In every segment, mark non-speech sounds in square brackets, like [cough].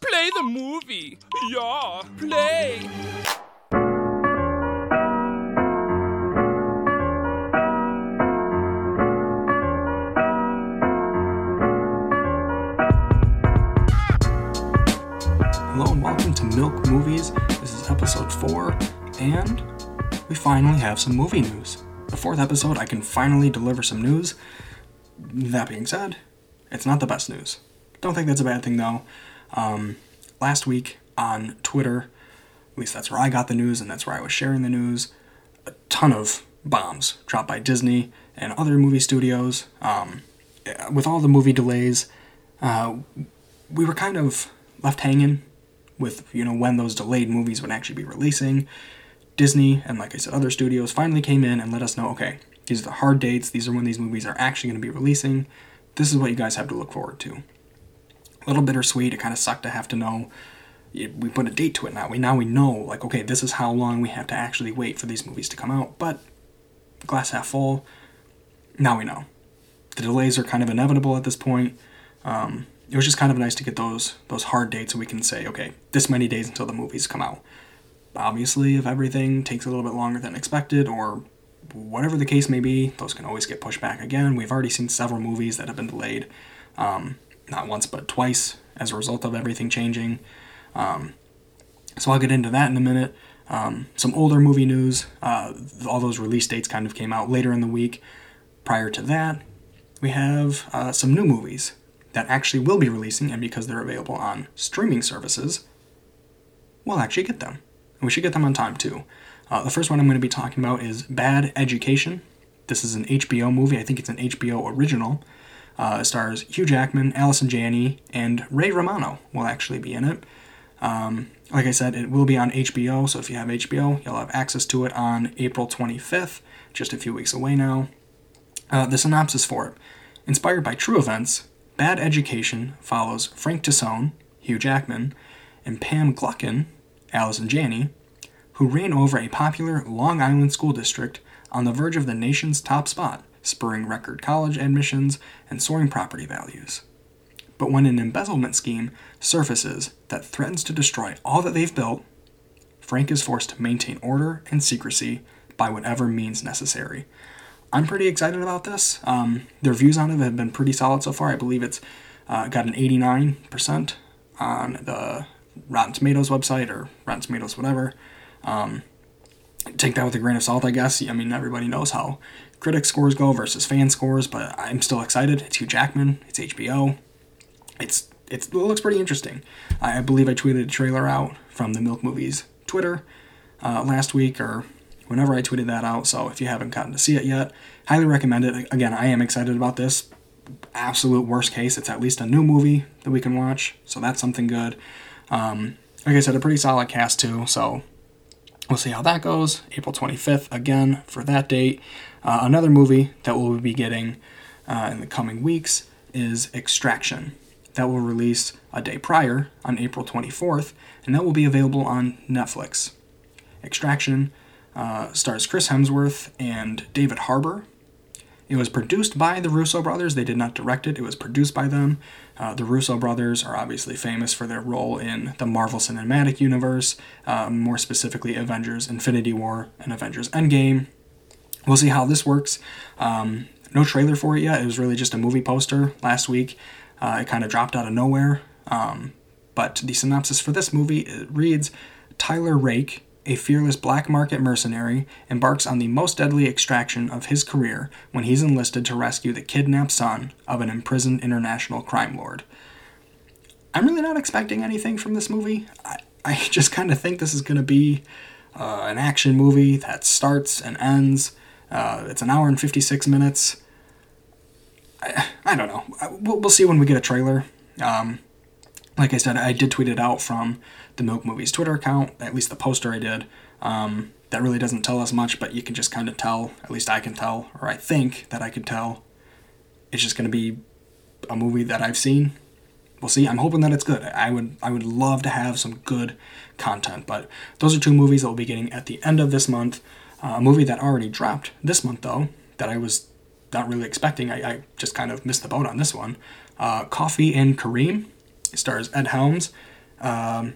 Play the movie. Yeah, play. Hello and welcome to Milk Movies. This is episode 4, and we finally have some movie news. The fourth episode, I can finally deliver some news. That being said, it's not the best news. Don't think that's a bad thing though. Um, last week on Twitter, at least that's where I got the news and that's where I was sharing the news, a ton of bombs dropped by Disney and other movie studios. Um, with all the movie delays, uh, we were kind of left hanging with you know when those delayed movies would actually be releasing. Disney and like I said, other studios finally came in and let us know, okay, these are the hard dates. These are when these movies are actually going to be releasing. This is what you guys have to look forward to. Little bittersweet. It kind of sucked to have to know. We put a date to it now. We now we know like okay, this is how long we have to actually wait for these movies to come out. But glass half full. Now we know. The delays are kind of inevitable at this point. Um, it was just kind of nice to get those those hard dates so we can say, okay, this many days until the movies come out. Obviously, if everything takes a little bit longer than expected or whatever the case may be, those can always get pushed back again. We've already seen several movies that have been delayed, um, not once but twice as a result of everything changing. Um, so I'll get into that in a minute. Um, some older movie news. Uh, all those release dates kind of came out later in the week. Prior to that, we have uh, some new movies that actually will be releasing, and because they're available on streaming services, we'll actually get them. And we should get them on time too. Uh, the first one I'm going to be talking about is Bad Education. This is an HBO movie. I think it's an HBO original. Uh, stars Hugh Jackman, Allison Janney, and Ray Romano will actually be in it. Um, like I said, it will be on HBO, so if you have HBO, you'll have access to it on April 25th, just a few weeks away now. Uh, the synopsis for it Inspired by true events, Bad Education follows Frank Tassone, Hugh Jackman, and Pam Gluckin, Allison Janney, who reign over a popular Long Island school district on the verge of the nation's top spot, spurring record college admissions and soaring property values. But when an embezzlement scheme surfaces that threatens to destroy all that they've built, Frank is forced to maintain order and secrecy by whatever means necessary. I'm pretty excited about this. Um, the reviews on it have been pretty solid so far. I believe it's uh, got an 89% on the Rotten Tomatoes website or Rotten Tomatoes, whatever. Um, take that with a grain of salt, I guess. I mean, everybody knows how critic scores go versus fan scores, but I'm still excited. It's Hugh Jackman. It's HBO. It's, it's it looks pretty interesting. I, I believe I tweeted a trailer out from the Milk Movies Twitter uh, last week or whenever I tweeted that out. So if you haven't gotten to see it yet, highly recommend it. Again, I am excited about this. Absolute worst case, it's at least a new movie that we can watch, so that's something good. Um, like I said, a pretty solid cast too. So We'll see how that goes. April 25th, again, for that date. Uh, another movie that we'll be getting uh, in the coming weeks is Extraction. That will release a day prior on April 24th, and that will be available on Netflix. Extraction uh, stars Chris Hemsworth and David Harbour. It was produced by the Russo brothers. They did not direct it, it was produced by them. Uh, the Russo brothers are obviously famous for their role in the Marvel Cinematic Universe, uh, more specifically Avengers Infinity War and Avengers Endgame. We'll see how this works. Um, no trailer for it yet. It was really just a movie poster last week. Uh, it kind of dropped out of nowhere. Um, but the synopsis for this movie reads Tyler Rake a fearless black market mercenary, embarks on the most deadly extraction of his career when he's enlisted to rescue the kidnapped son of an imprisoned international crime lord. I'm really not expecting anything from this movie. I, I [laughs] just kind of think this is going to be uh, an action movie that starts and ends. Uh, it's an hour and 56 minutes. I, I don't know. We'll, we'll see when we get a trailer. Um, like I said, I did tweet it out from the Milk Movies Twitter account, at least the poster I did. Um, that really doesn't tell us much, but you can just kind of tell, at least I can tell, or I think that I could tell. It's just going to be a movie that I've seen. We'll see. I'm hoping that it's good. I would I would love to have some good content, but those are two movies that we'll be getting at the end of this month. Uh, a movie that already dropped this month, though, that I was not really expecting. I, I just kind of missed the boat on this one. Uh, Coffee and Kareem. It stars Ed Helms, Um,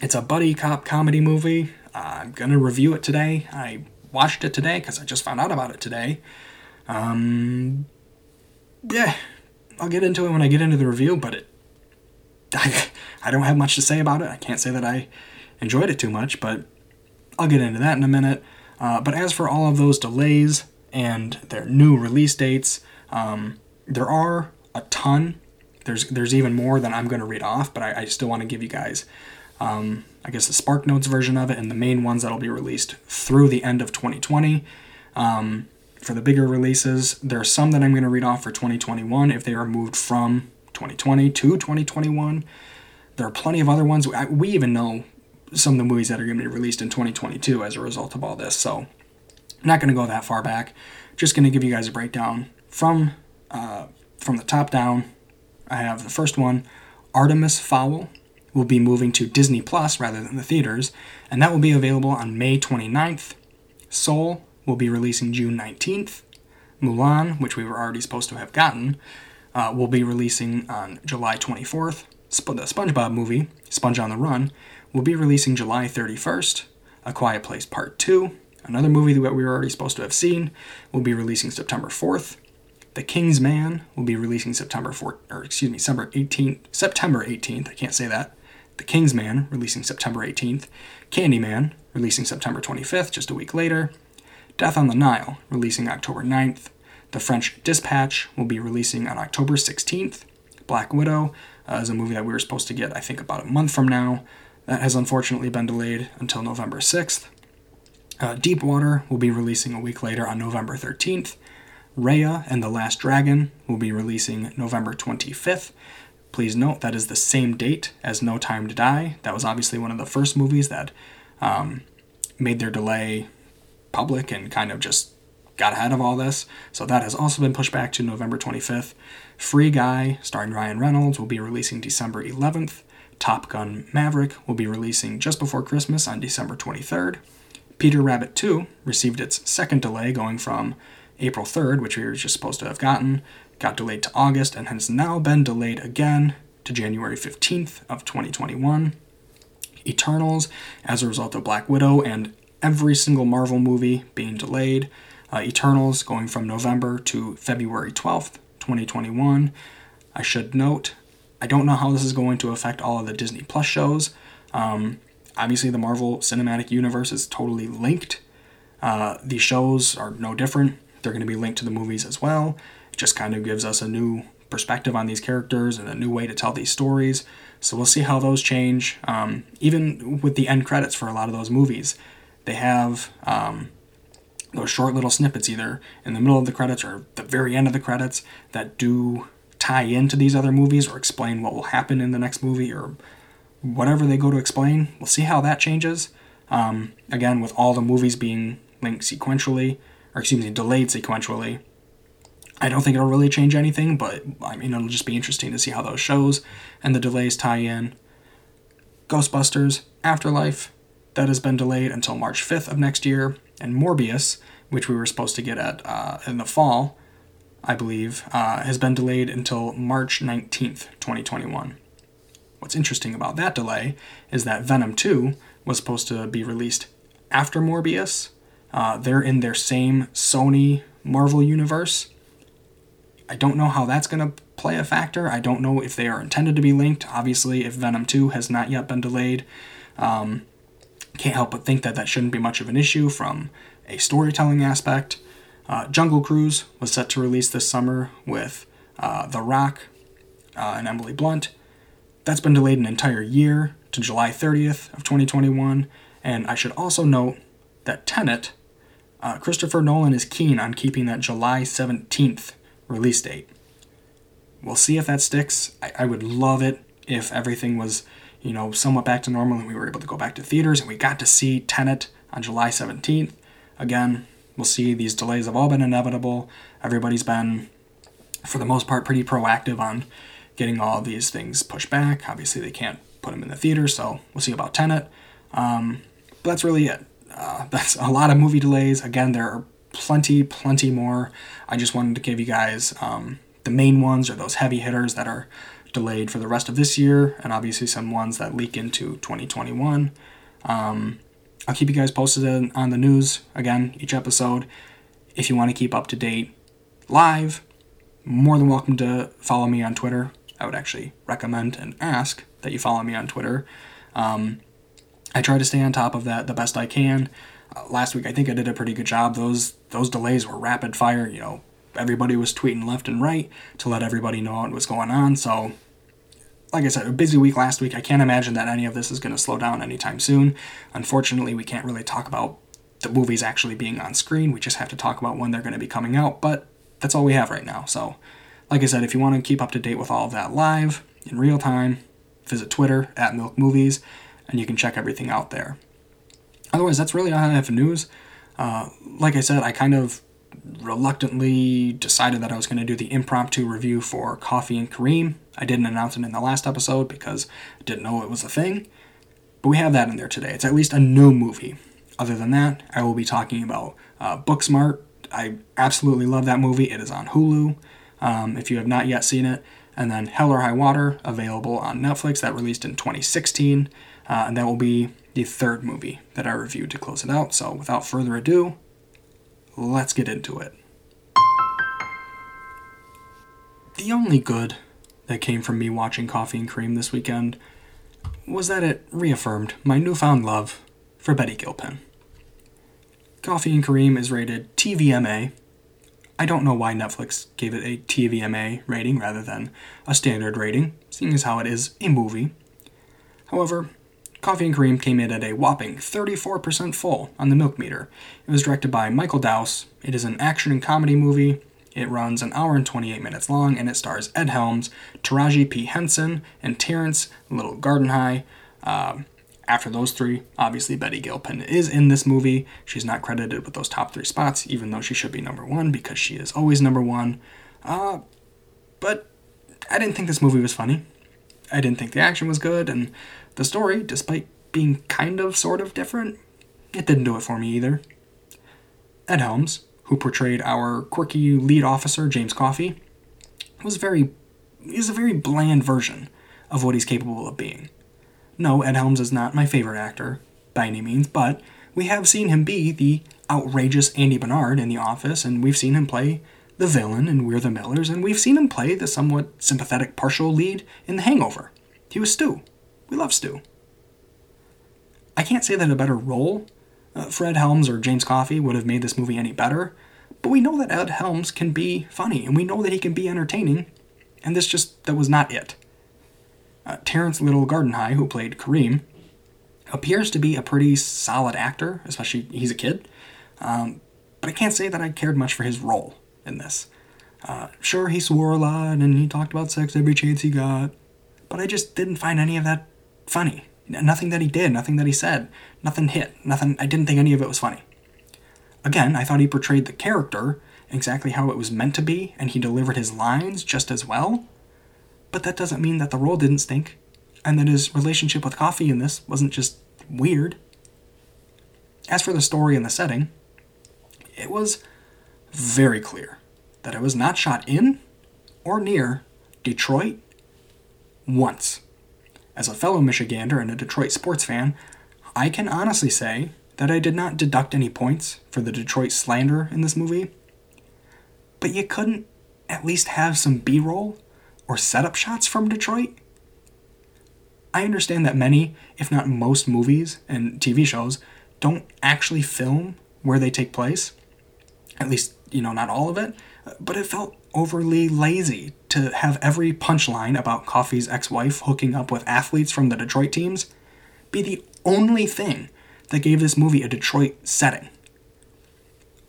it's a buddy cop comedy movie. I'm gonna review it today. I watched it today because I just found out about it today. Um, yeah, I'll get into it when I get into the review, but it, I, [laughs] I don't have much to say about it. I can't say that I enjoyed it too much, but I'll get into that in a minute. Uh, but as for all of those delays and their new release dates, um, there are a ton. There's there's even more than I'm going to read off, but I, I still want to give you guys, um, I guess, the Spark Notes version of it and the main ones that'll be released through the end of 2020. Um, for the bigger releases, there are some that I'm going to read off for 2021 if they are moved from 2020 to 2021. There are plenty of other ones. We even know some of the movies that are going to be released in 2022 as a result of all this. So, I'm not going to go that far back. Just going to give you guys a breakdown from uh, from the top down. I have the first one, Artemis Fowl, will be moving to Disney Plus rather than the theaters, and that will be available on May 29th. Soul will be releasing June 19th. Mulan, which we were already supposed to have gotten, uh, will be releasing on July 24th. Sp- the SpongeBob movie, Sponge on the Run, will be releasing July 31st. A Quiet Place Part 2, another movie that we were already supposed to have seen, will be releasing September 4th. The King's Man will be releasing September 4th, or excuse me, September 18th, September 18th, I can't say that. The King's Man releasing September 18th. Candyman releasing September 25th, just a week later. Death on the Nile releasing October 9th. The French Dispatch will be releasing on October 16th. Black Widow uh, is a movie that we were supposed to get, I think, about a month from now. That has unfortunately been delayed until November 6th. Uh, Deepwater will be releasing a week later on November 13th. Raya and the Last Dragon will be releasing November 25th. Please note that is the same date as No Time to Die. That was obviously one of the first movies that um, made their delay public and kind of just got ahead of all this. So that has also been pushed back to November 25th. Free Guy, starring Ryan Reynolds, will be releasing December 11th. Top Gun Maverick will be releasing just before Christmas on December 23rd. Peter Rabbit 2 received its second delay, going from April 3rd, which we were just supposed to have gotten, got delayed to August, and has now been delayed again to January 15th of 2021. Eternals, as a result of Black Widow and every single Marvel movie being delayed. Uh, Eternals going from November to February 12th, 2021. I should note, I don't know how this is going to affect all of the Disney Plus shows. Um, obviously, the Marvel Cinematic Universe is totally linked. Uh, these shows are no different. They're going to be linked to the movies as well. It just kind of gives us a new perspective on these characters and a new way to tell these stories. So we'll see how those change. Um, even with the end credits for a lot of those movies, they have um, those short little snippets either in the middle of the credits or the very end of the credits that do tie into these other movies or explain what will happen in the next movie or whatever they go to explain. We'll see how that changes. Um, again, with all the movies being linked sequentially, or excuse me, delayed sequentially, I don't think it'll really change anything, but I mean, it'll just be interesting to see how those shows and the delays tie in. Ghostbusters, Afterlife, that has been delayed until March 5th of next year, and Morbius, which we were supposed to get at uh, in the fall, I believe, uh, has been delayed until March 19th, 2021. What's interesting about that delay is that Venom 2 was supposed to be released after Morbius. Uh, they're in their same Sony Marvel universe. I don't know how that's going to play a factor. I don't know if they are intended to be linked. Obviously, if Venom 2 has not yet been delayed, um, can't help but think that that shouldn't be much of an issue from a storytelling aspect. Uh, Jungle Cruise was set to release this summer with uh, The Rock uh, and Emily Blunt. That's been delayed an entire year to July 30th of 2021. And I should also note that Tenet, uh, Christopher Nolan is keen on keeping that July 17th release date. We'll see if that sticks. I, I would love it if everything was you know, somewhat back to normal and we were able to go back to theaters and we got to see Tenet on July 17th. Again, we'll see these delays have all been inevitable. Everybody's been, for the most part, pretty proactive on getting all these things pushed back. Obviously, they can't put them in the theater, so we'll see about Tenet. Um, but that's really it. Uh, that's a lot of movie delays. Again, there are plenty, plenty more. I just wanted to give you guys um, the main ones or those heavy hitters that are delayed for the rest of this year, and obviously some ones that leak into 2021. Um, I'll keep you guys posted on the news again each episode. If you want to keep up to date live, more than welcome to follow me on Twitter. I would actually recommend and ask that you follow me on Twitter. Um, I try to stay on top of that the best I can. Uh, last week, I think I did a pretty good job. Those those delays were rapid fire. You know, everybody was tweeting left and right to let everybody know what was going on. So, like I said, a busy week last week. I can't imagine that any of this is going to slow down anytime soon. Unfortunately, we can't really talk about the movies actually being on screen. We just have to talk about when they're going to be coming out. But that's all we have right now. So, like I said, if you want to keep up to date with all of that live in real time, visit Twitter at Milk Movies, and you can check everything out there. Otherwise, that's really all I have for news. Uh, like I said, I kind of reluctantly decided that I was going to do the impromptu review for Coffee and Kareem. I didn't announce it in the last episode because I didn't know it was a thing. But we have that in there today. It's at least a new movie. Other than that, I will be talking about uh, Booksmart. I absolutely love that movie. It is on Hulu. Um, if you have not yet seen it, and then Hell or High Water, available on Netflix, that released in 2016, uh, and that will be the third movie that I reviewed to close it out. So without further ado, let's get into it. The only good that came from me watching Coffee and Kareem this weekend was that it reaffirmed my newfound love for Betty Gilpin. Coffee and Kareem is rated TVMA, I don't know why Netflix gave it a TVMA rating rather than a standard rating, seeing as how it is a movie. However, Coffee and Kareem came in at a whopping 34% full on the milk meter. It was directed by Michael Dowse. It is an action and comedy movie. It runs an hour and 28 minutes long, and it stars Ed Helms, Taraji P. Henson, and Terrence Little Gardenhigh. Uh, after those three, obviously Betty Gilpin is in this movie. She's not credited with those top three spots, even though she should be number one because she is always number one. Uh, but I didn't think this movie was funny. I didn't think the action was good, and the story, despite being kind of sort of different, it didn't do it for me either. Ed Helms, who portrayed our quirky lead officer, James Coffee, was very is a very bland version of what he's capable of being. No, Ed Helms is not my favorite actor, by any means, but we have seen him be the outrageous Andy Bernard in The Office, and we've seen him play the villain in We're the Millers, and we've seen him play the somewhat sympathetic partial lead in The Hangover. He was Stu. We love Stu. I can't say that a better role uh, for Ed Helms or James Coffee would have made this movie any better, but we know that Ed Helms can be funny, and we know that he can be entertaining, and this just, that was not it. Uh, Terrence Little Gardenhigh, who played Kareem, appears to be a pretty solid actor, especially he's a kid. Um, but I can't say that I cared much for his role in this. Uh, sure, he swore a lot and he talked about sex every chance he got, but I just didn't find any of that funny. Nothing that he did, nothing that he said, nothing hit, nothing. I didn't think any of it was funny. Again, I thought he portrayed the character exactly how it was meant to be, and he delivered his lines just as well but that doesn't mean that the role didn't stink, and that his relationship with coffee in this wasn't just weird. As for the story and the setting, it was very clear that it was not shot in or near Detroit once. As a fellow Michigander and a Detroit sports fan, I can honestly say that I did not deduct any points for the Detroit slander in this movie. But you couldn't at least have some B roll or setup shots from Detroit? I understand that many, if not most, movies and TV shows don't actually film where they take place. At least, you know, not all of it. But it felt overly lazy to have every punchline about Coffee's ex wife hooking up with athletes from the Detroit teams be the only thing that gave this movie a Detroit setting.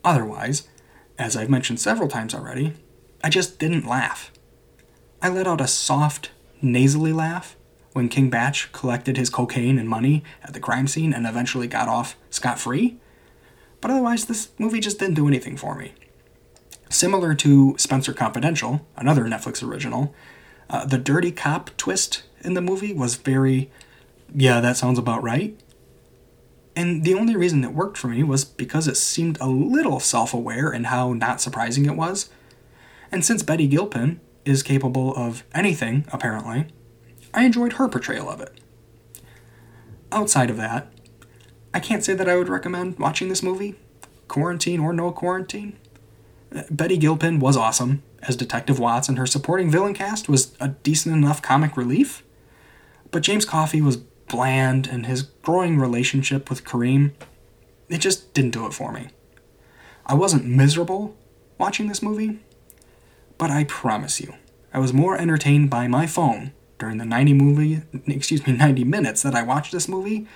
Otherwise, as I've mentioned several times already, I just didn't laugh. I let out a soft, nasally laugh when King Bach collected his cocaine and money at the crime scene and eventually got off scot free. But otherwise, this movie just didn't do anything for me. Similar to Spenser Confidential, another Netflix original, uh, the dirty cop twist in the movie was very, yeah, that sounds about right. And the only reason it worked for me was because it seemed a little self aware in how not surprising it was. And since Betty Gilpin is capable of anything, apparently, I enjoyed her portrayal of it. Outside of that, I can't say that I would recommend watching this movie, quarantine or no quarantine. Betty Gilpin was awesome as Detective Watts, and her supporting villain cast was a decent enough comic relief. But James Coffee was bland, and his growing relationship with Kareem, it just didn't do it for me. I wasn't miserable watching this movie, but I promise you, I was more entertained by my phone during the 90 movie, excuse me, [laughs] 90 minutes that I watched this movie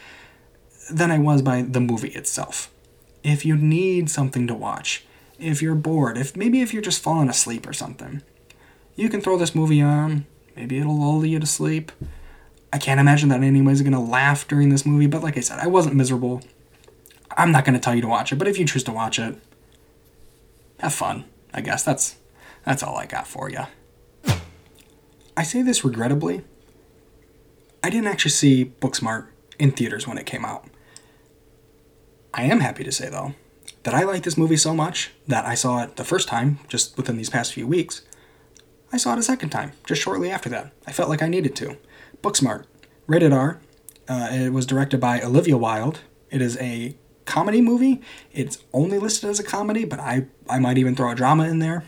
than I was by the movie itself. If you need something to watch, if you're bored, if maybe if you're just falling asleep or something, you can throw this movie on. Maybe it'll lull you to sleep. I can't imagine that anybody's gonna laugh during this movie, but like I said, I wasn't miserable. I'm not gonna tell you to watch it, but if you choose to watch it, have fun. I guess that's that's all I got for you. I say this regrettably. I didn't actually see Booksmart in theaters when it came out. I am happy to say though that I like this movie so much that I saw it the first time just within these past few weeks. I saw it a second time just shortly after that. I felt like I needed to. Booksmart, rated R. Uh, it was directed by Olivia Wilde. It is a comedy movie. It's only listed as a comedy, but I, I might even throw a drama in there.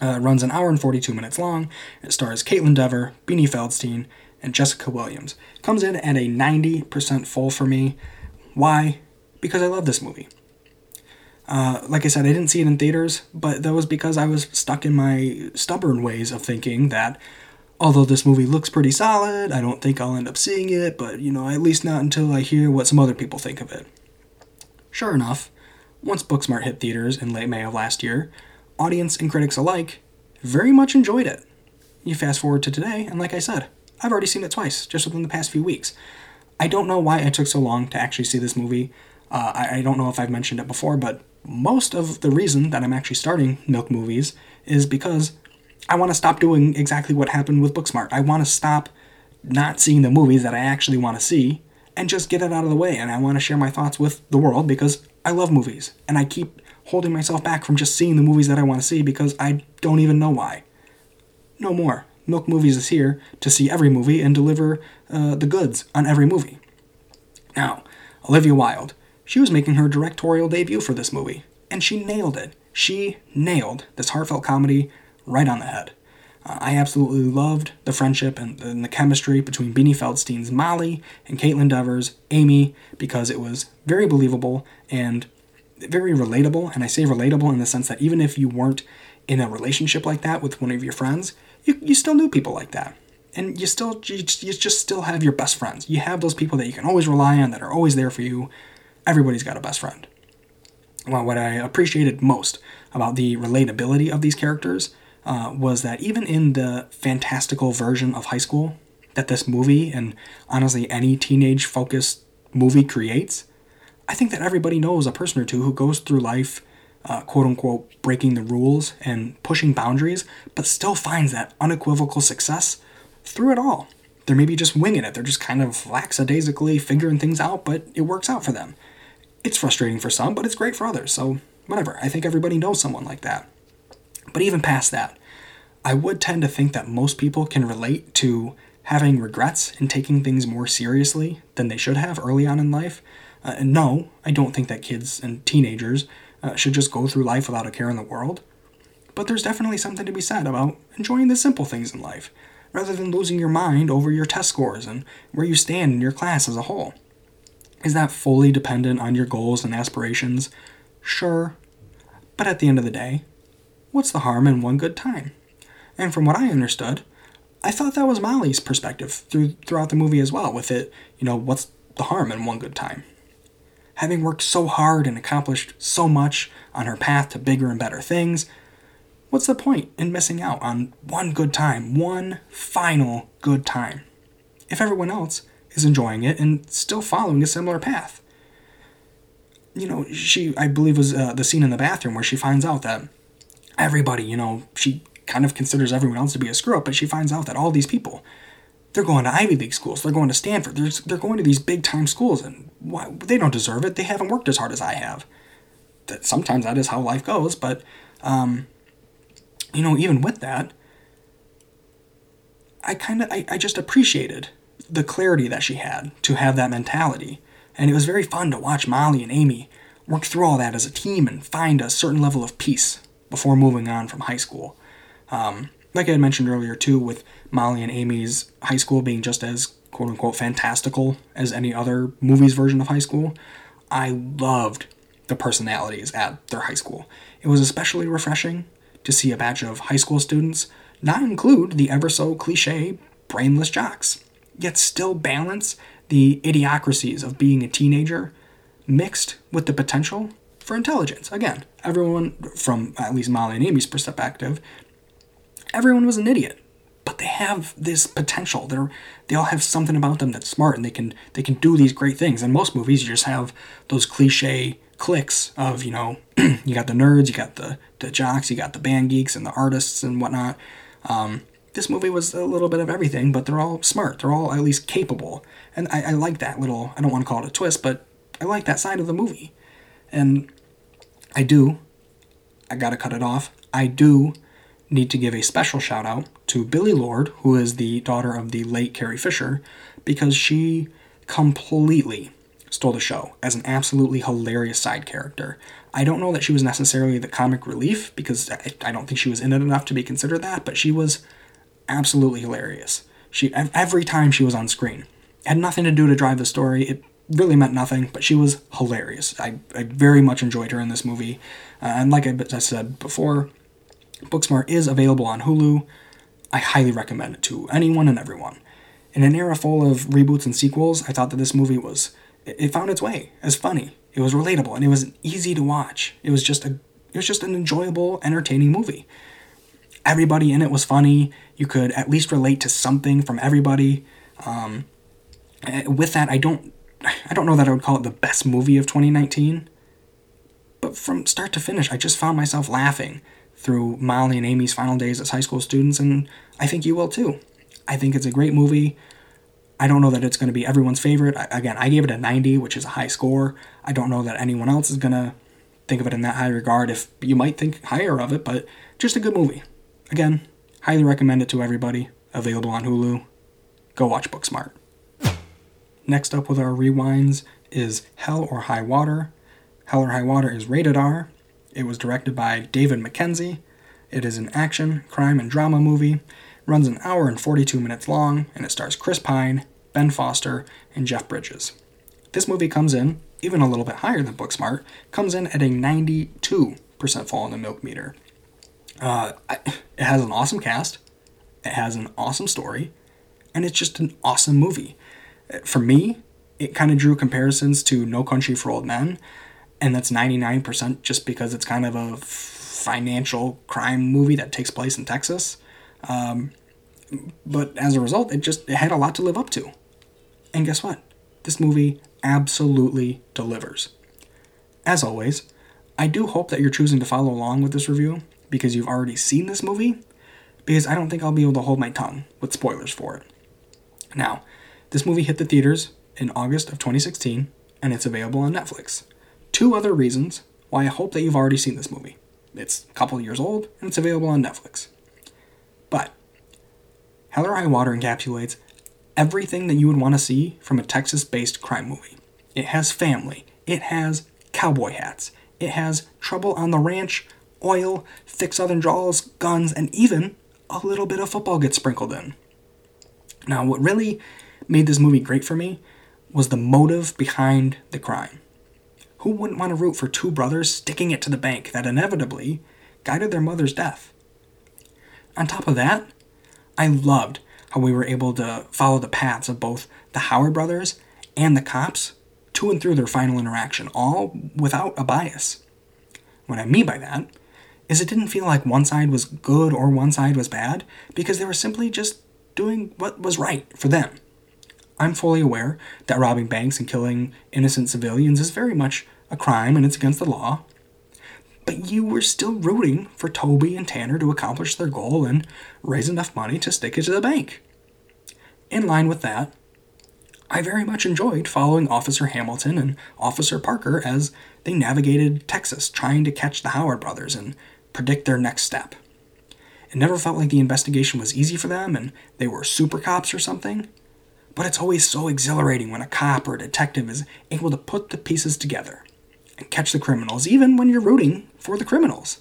Uh, it runs an hour and 42 minutes long. It stars Kaitlyn Dever, Beanie Feldstein, and Jessica Williams. Comes in at a 90% full for me. Why? Because I love this movie. Uh, like I said, I didn't see it in theaters, but that was because I was stuck in my stubborn ways of thinking that although this movie looks pretty solid, I don't think I'll end up seeing it, but you know, at least not until I hear what some other people think of it. Sure enough, once Booksmart hit theaters in late May of last year, audience and critics alike very much enjoyed it. You fast forward to today, and like I said, I've already seen it twice, just within the past few weeks. I don't know why it took so long to actually see this movie. Uh, I, I don't know if I've mentioned it before, but most of the reason that I'm actually starting Milk Movies is because I want to stop doing exactly what happened with Booksmart. I want to stop not seeing the movies that I actually want to see and just get it out of the way. And I want to share my thoughts with the world because I love movies. And I keep holding myself back from just seeing the movies that I want to see because I don't even know why. No more. Milk Movies is here to see every movie and deliver uh, the goods on every movie. Now, Olivia Wilde, she was making her directorial debut for this movie, and she nailed it. She nailed this heartfelt comedy right on the head. Uh, I absolutely loved the friendship and, and, the chemistry between Beanie Feldstein's Molly and Kaitlyn Dever's Amy because it was very believable and very relatable. And I say relatable in the sense that even if you weren't in a relationship like that with one of your friends, you, you still knew people like that. And you still you, you just still have your best friends. You have those people that you can always rely on that are always there for you. Everybody's got a best friend. Well, what I appreciated most about the relatability of these characters uh, was that even in the fantastical version of high school that this movie and honestly any teenage focused movie creates, I think that everybody knows a person or two who goes through life, uh, quote unquote, breaking the rules and pushing boundaries, but still finds that unequivocal success through it all. They're maybe just winging it, they're just kind of lackadaisically figuring things out, but it works out for them. It's frustrating for some, but it's great for others, so whatever. I think everybody knows someone like that. But even past that, I would tend to think that most people can relate to having regrets and taking things more seriously than they should have early on in life. Uh, no, I don't think that kids and teenagers uh, should just go through life without a care in the world. But there's definitely something to be said about enjoying the simple things in life, rather than losing your mind over your test scores and where you stand in your class as a whole. Is that fully dependent on your goals and aspirations? Sure. But at the end of the day, what's the harm in one good time? And from what I understood, I thought that was Molly's perspective through throughout the movie as well, with it, you know, what's the harm in one good time? Having worked so hard and accomplished so much on her path to bigger and better things, what's the point in missing out on one good time, one final good time? If everyone else is enjoying it and still following a similar path. You know, she, I believe, was uh, the scene in the bathroom where she finds out that everybody, you know, she kind of considers everyone else to be a screw up, but she finds out that all these people, they're going to Ivy League schools, they're going to Stanford, they're, they're going to these big time schools, and why, they don't deserve it. They haven't worked as hard as I have. That sometimes that is how life goes, but um, you know, even with that, I kind of I, I just appreciated the clarity that she had to have that mentality. And it was very fun to watch Molly and Amy work through all that as a team and find a certain level of peace before moving on from high school. Um, like I had mentioned earlier, too, with Molly and Amy's high school being just as quote unquote fantastical as any other movie's version of high school, I loved the personalities at their high school. It was especially refreshing to see a batch of high school students not include the ever so cliche brainless jocks, yet still balance the idiocracies of being a teenager mixed with the potential for intelligence. Again, everyone, from at least Molly and Amy's perspective, everyone was an idiot but they have this potential. They're they all have something about them that's smart and they can they can do these great things. In most movies, you just have those cliche clicks of you know [clears throat] you got the nerds, you got the the jocks, you got the band geeks and the artists and whatnot. Um, this movie was a little bit of everything, but they're all smart. They're all at least capable, and I, I like that little. I don't want to call it a twist, but I like that side of the movie, and I do. I gotta cut it off. I do need to give a special shout out to Billie Lourd, who is the daughter of the late Carrie Fisher, because she completely stole the show as an absolutely hilarious side character. I don't know that she was necessarily the comic relief because I don't think she was in it enough to be considered that, but she was absolutely hilarious. She every time she was on screen, had nothing to do to drive the story. It really meant nothing, but she was hilarious. I, I very much enjoyed her in this movie, uh, and like I, I said before, Booksmart is available on Hulu. I highly recommend it to anyone and everyone. In an era full of reboots and sequels, I thought that this movie was it found its way as funny. It was relatable and it was easy to watch. It was just a it was just an enjoyable, entertaining movie. Everybody in it was funny. You could at least relate to something from everybody. Um, eh, with that, I don't I don't know that I would call it the best movie of 2019. But from start to finish, I just found myself laughing through Molly and Amy's final days as high school students, and I think you will too. I think it's a great movie. I don't know that it's going to be everyone's favorite. I, again, I gave it a 90, which is a high score. I don't know that anyone else is going to think of it in that high regard. If you might think higher of it, but just a good movie. Again, highly recommend it to everybody. Available on Hulu. Go watch Booksmart. Next up with our rewinds is Hell or High Water. Hell or High Water is rated R. It was directed by David Mackenzie. It is an action, crime, and drama movie. runs an hour and 42 minutes long, and it stars Chris Pine, Ben Foster, and Jeff Bridges. This movie comes in, even a little bit higher than Booksmart, comes in at a 92% fall in the milk meter. Uh, it has an awesome cast, it has an awesome story, and it's just an awesome movie. For me, it kind of drew comparisons to No Country for Old Men, and that's 99% just because it's kind of a financial crime movie that takes place in Texas. Um, but as a result, it just it had a lot to live up to. And guess what? This movie absolutely delivers. As always, I do hope that you're choosing to follow along with this review because you've already seen this movie, because I don't think I'll be able to hold my tongue with spoilers for it. Now, this movie hit the theaters in August of 2016, and it's available on Netflix two other reasons why I hope that you've already seen this movie. It's a couple years old and it's available on Netflix. But Hell or High Water encapsulates everything that you would want to see from a Texas based crime movie. It has family, it has cowboy hats, it has trouble on the ranch, oil, thick southern draws, guns, and even a little bit of football gets sprinkled in. Now, what really made this movie great for me was the motive behind the crime. Who wouldn't want to root for two brothers sticking it to the bank that inevitably guided their mother's death? On top of that, I loved how we were able to follow the paths of both the Howard brothers and the cops to and through their final interaction, all without a bias. What I mean by that is it didn't feel like one side was good or one side was bad, because they were simply just doing what was right for them. I'm fully aware that robbing banks and killing innocent civilians is very much a crime and it's against the law. But you were still rooting for Toby and Tanner to accomplish their goal and raise enough money to stick it to the bank. In line with that, I very much enjoyed following Officer Hamilton and Officer Parker as they navigated Texas trying to catch the Howard brothers and predict their next step. It never felt like the investigation was easy for them and they were super cops or something. But it's always so exhilarating when a cop or a detective is able to put the pieces together and catch the criminals, even when you're rooting for the criminals.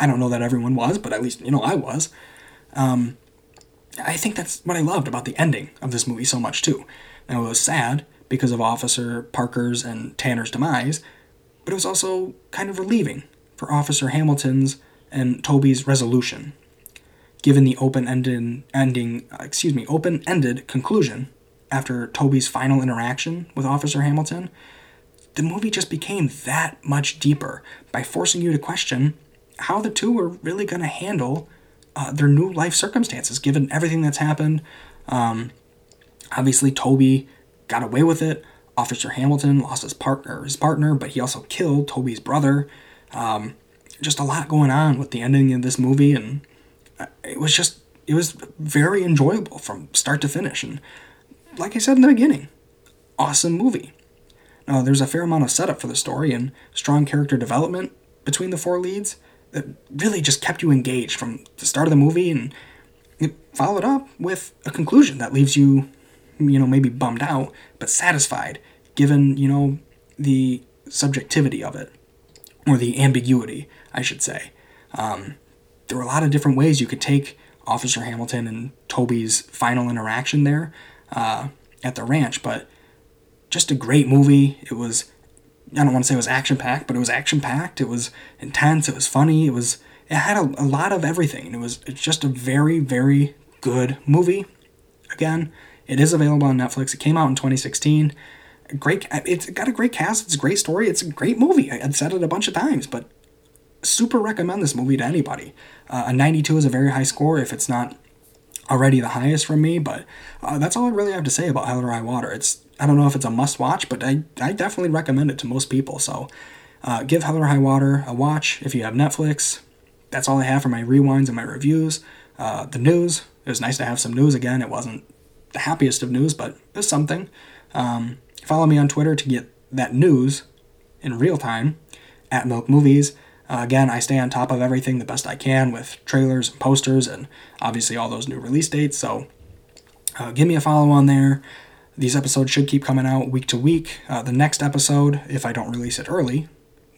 I don't know that everyone was, but at least, you know, I was. Um, I think that's what I loved about the ending of this movie so much, too. Now, it was sad because of Officer Parker's and Tanner's demise, but it was also kind of relieving for Officer Hamilton's and Toby's resolution. Given the open-ended ending, excuse me, open-ended conclusion after Toby's final interaction with Officer Hamilton, the movie just became that much deeper by forcing you to question how the two are really going to handle uh, their new life circumstances, given everything that's happened. Um, obviously, Toby got away with it. Officer Hamilton lost his partner, his partner, but he also killed Toby's brother. Um, just a lot going on with the ending of this movie, and uh, it was just it was very enjoyable from start to finish. And like I said in the beginning, awesome movie. Now, there's a fair amount of setup for the story and strong character development between the four leads that really just kept you engaged from the start of the movie, and it followed up with a conclusion that leaves you, you know, maybe bummed out but satisfied, given you know the subjectivity of it or the ambiguity, I should say. Um, there were a lot of different ways you could take Officer Hamilton and Toby's final interaction there uh, at the ranch, but just a great movie. It was, I don't want to say it was action packed, but it was action packed. It was intense. It was funny. It was, it had a, a lot of everything. It was, it's just a very, very good movie. Again, it is available on Netflix. It came out in 2016 great. It's got a great cast. It's a great story. It's a great movie. I've said it a bunch of times, but super recommend this movie to anybody. Uh, a 92 is a very high score if it's not already the highest from me, but uh, that's all I really have to say about Hell or High Water. It's I don't know if it's a must watch, but I, I definitely recommend it to most people. So uh, give Hell or High Water a watch if you have Netflix. That's all I have for my rewinds and my reviews. Uh, the news, it was nice to have some news again. It wasn't the happiest of news, but it was something. Um, Follow me on Twitter to get that news in real time at Milk Movies. Uh, again, I stay on top of everything the best I can with trailers and posters and obviously all those new release dates. So uh, give me a follow on there. These episodes should keep coming out week to week. Uh, the next episode, if I don't release it early,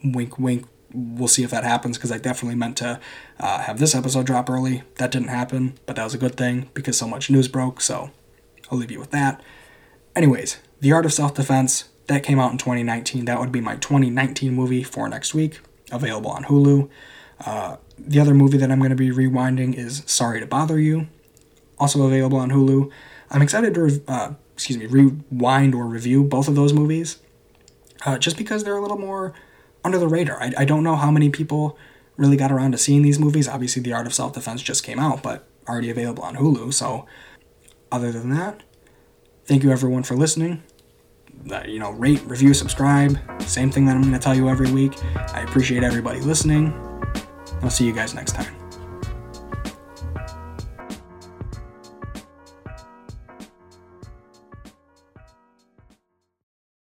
wink, wink, we'll see if that happens because I definitely meant to uh, have this episode drop early. That didn't happen, but that was a good thing because so much news broke. So I'll leave you with that. Anyways, the Art of Self Defense, that came out in 2019. That would be my 2019 movie for next week, available on Hulu. Uh, the other movie that I'm going to be rewinding is Sorry to Bother You, also available on Hulu. I'm excited to, uh, excuse me, rewind or review both of those movies, uh, just because they're a little more under the radar. I, I don't know how many people really got around to seeing these movies. Obviously, The Art of Self Defense just came out, but already available on Hulu. So, other than that, thank you everyone for listening you know, rate, review, subscribe. Same thing that I'm going to tell you every week. I appreciate everybody listening. I'll see you guys next time.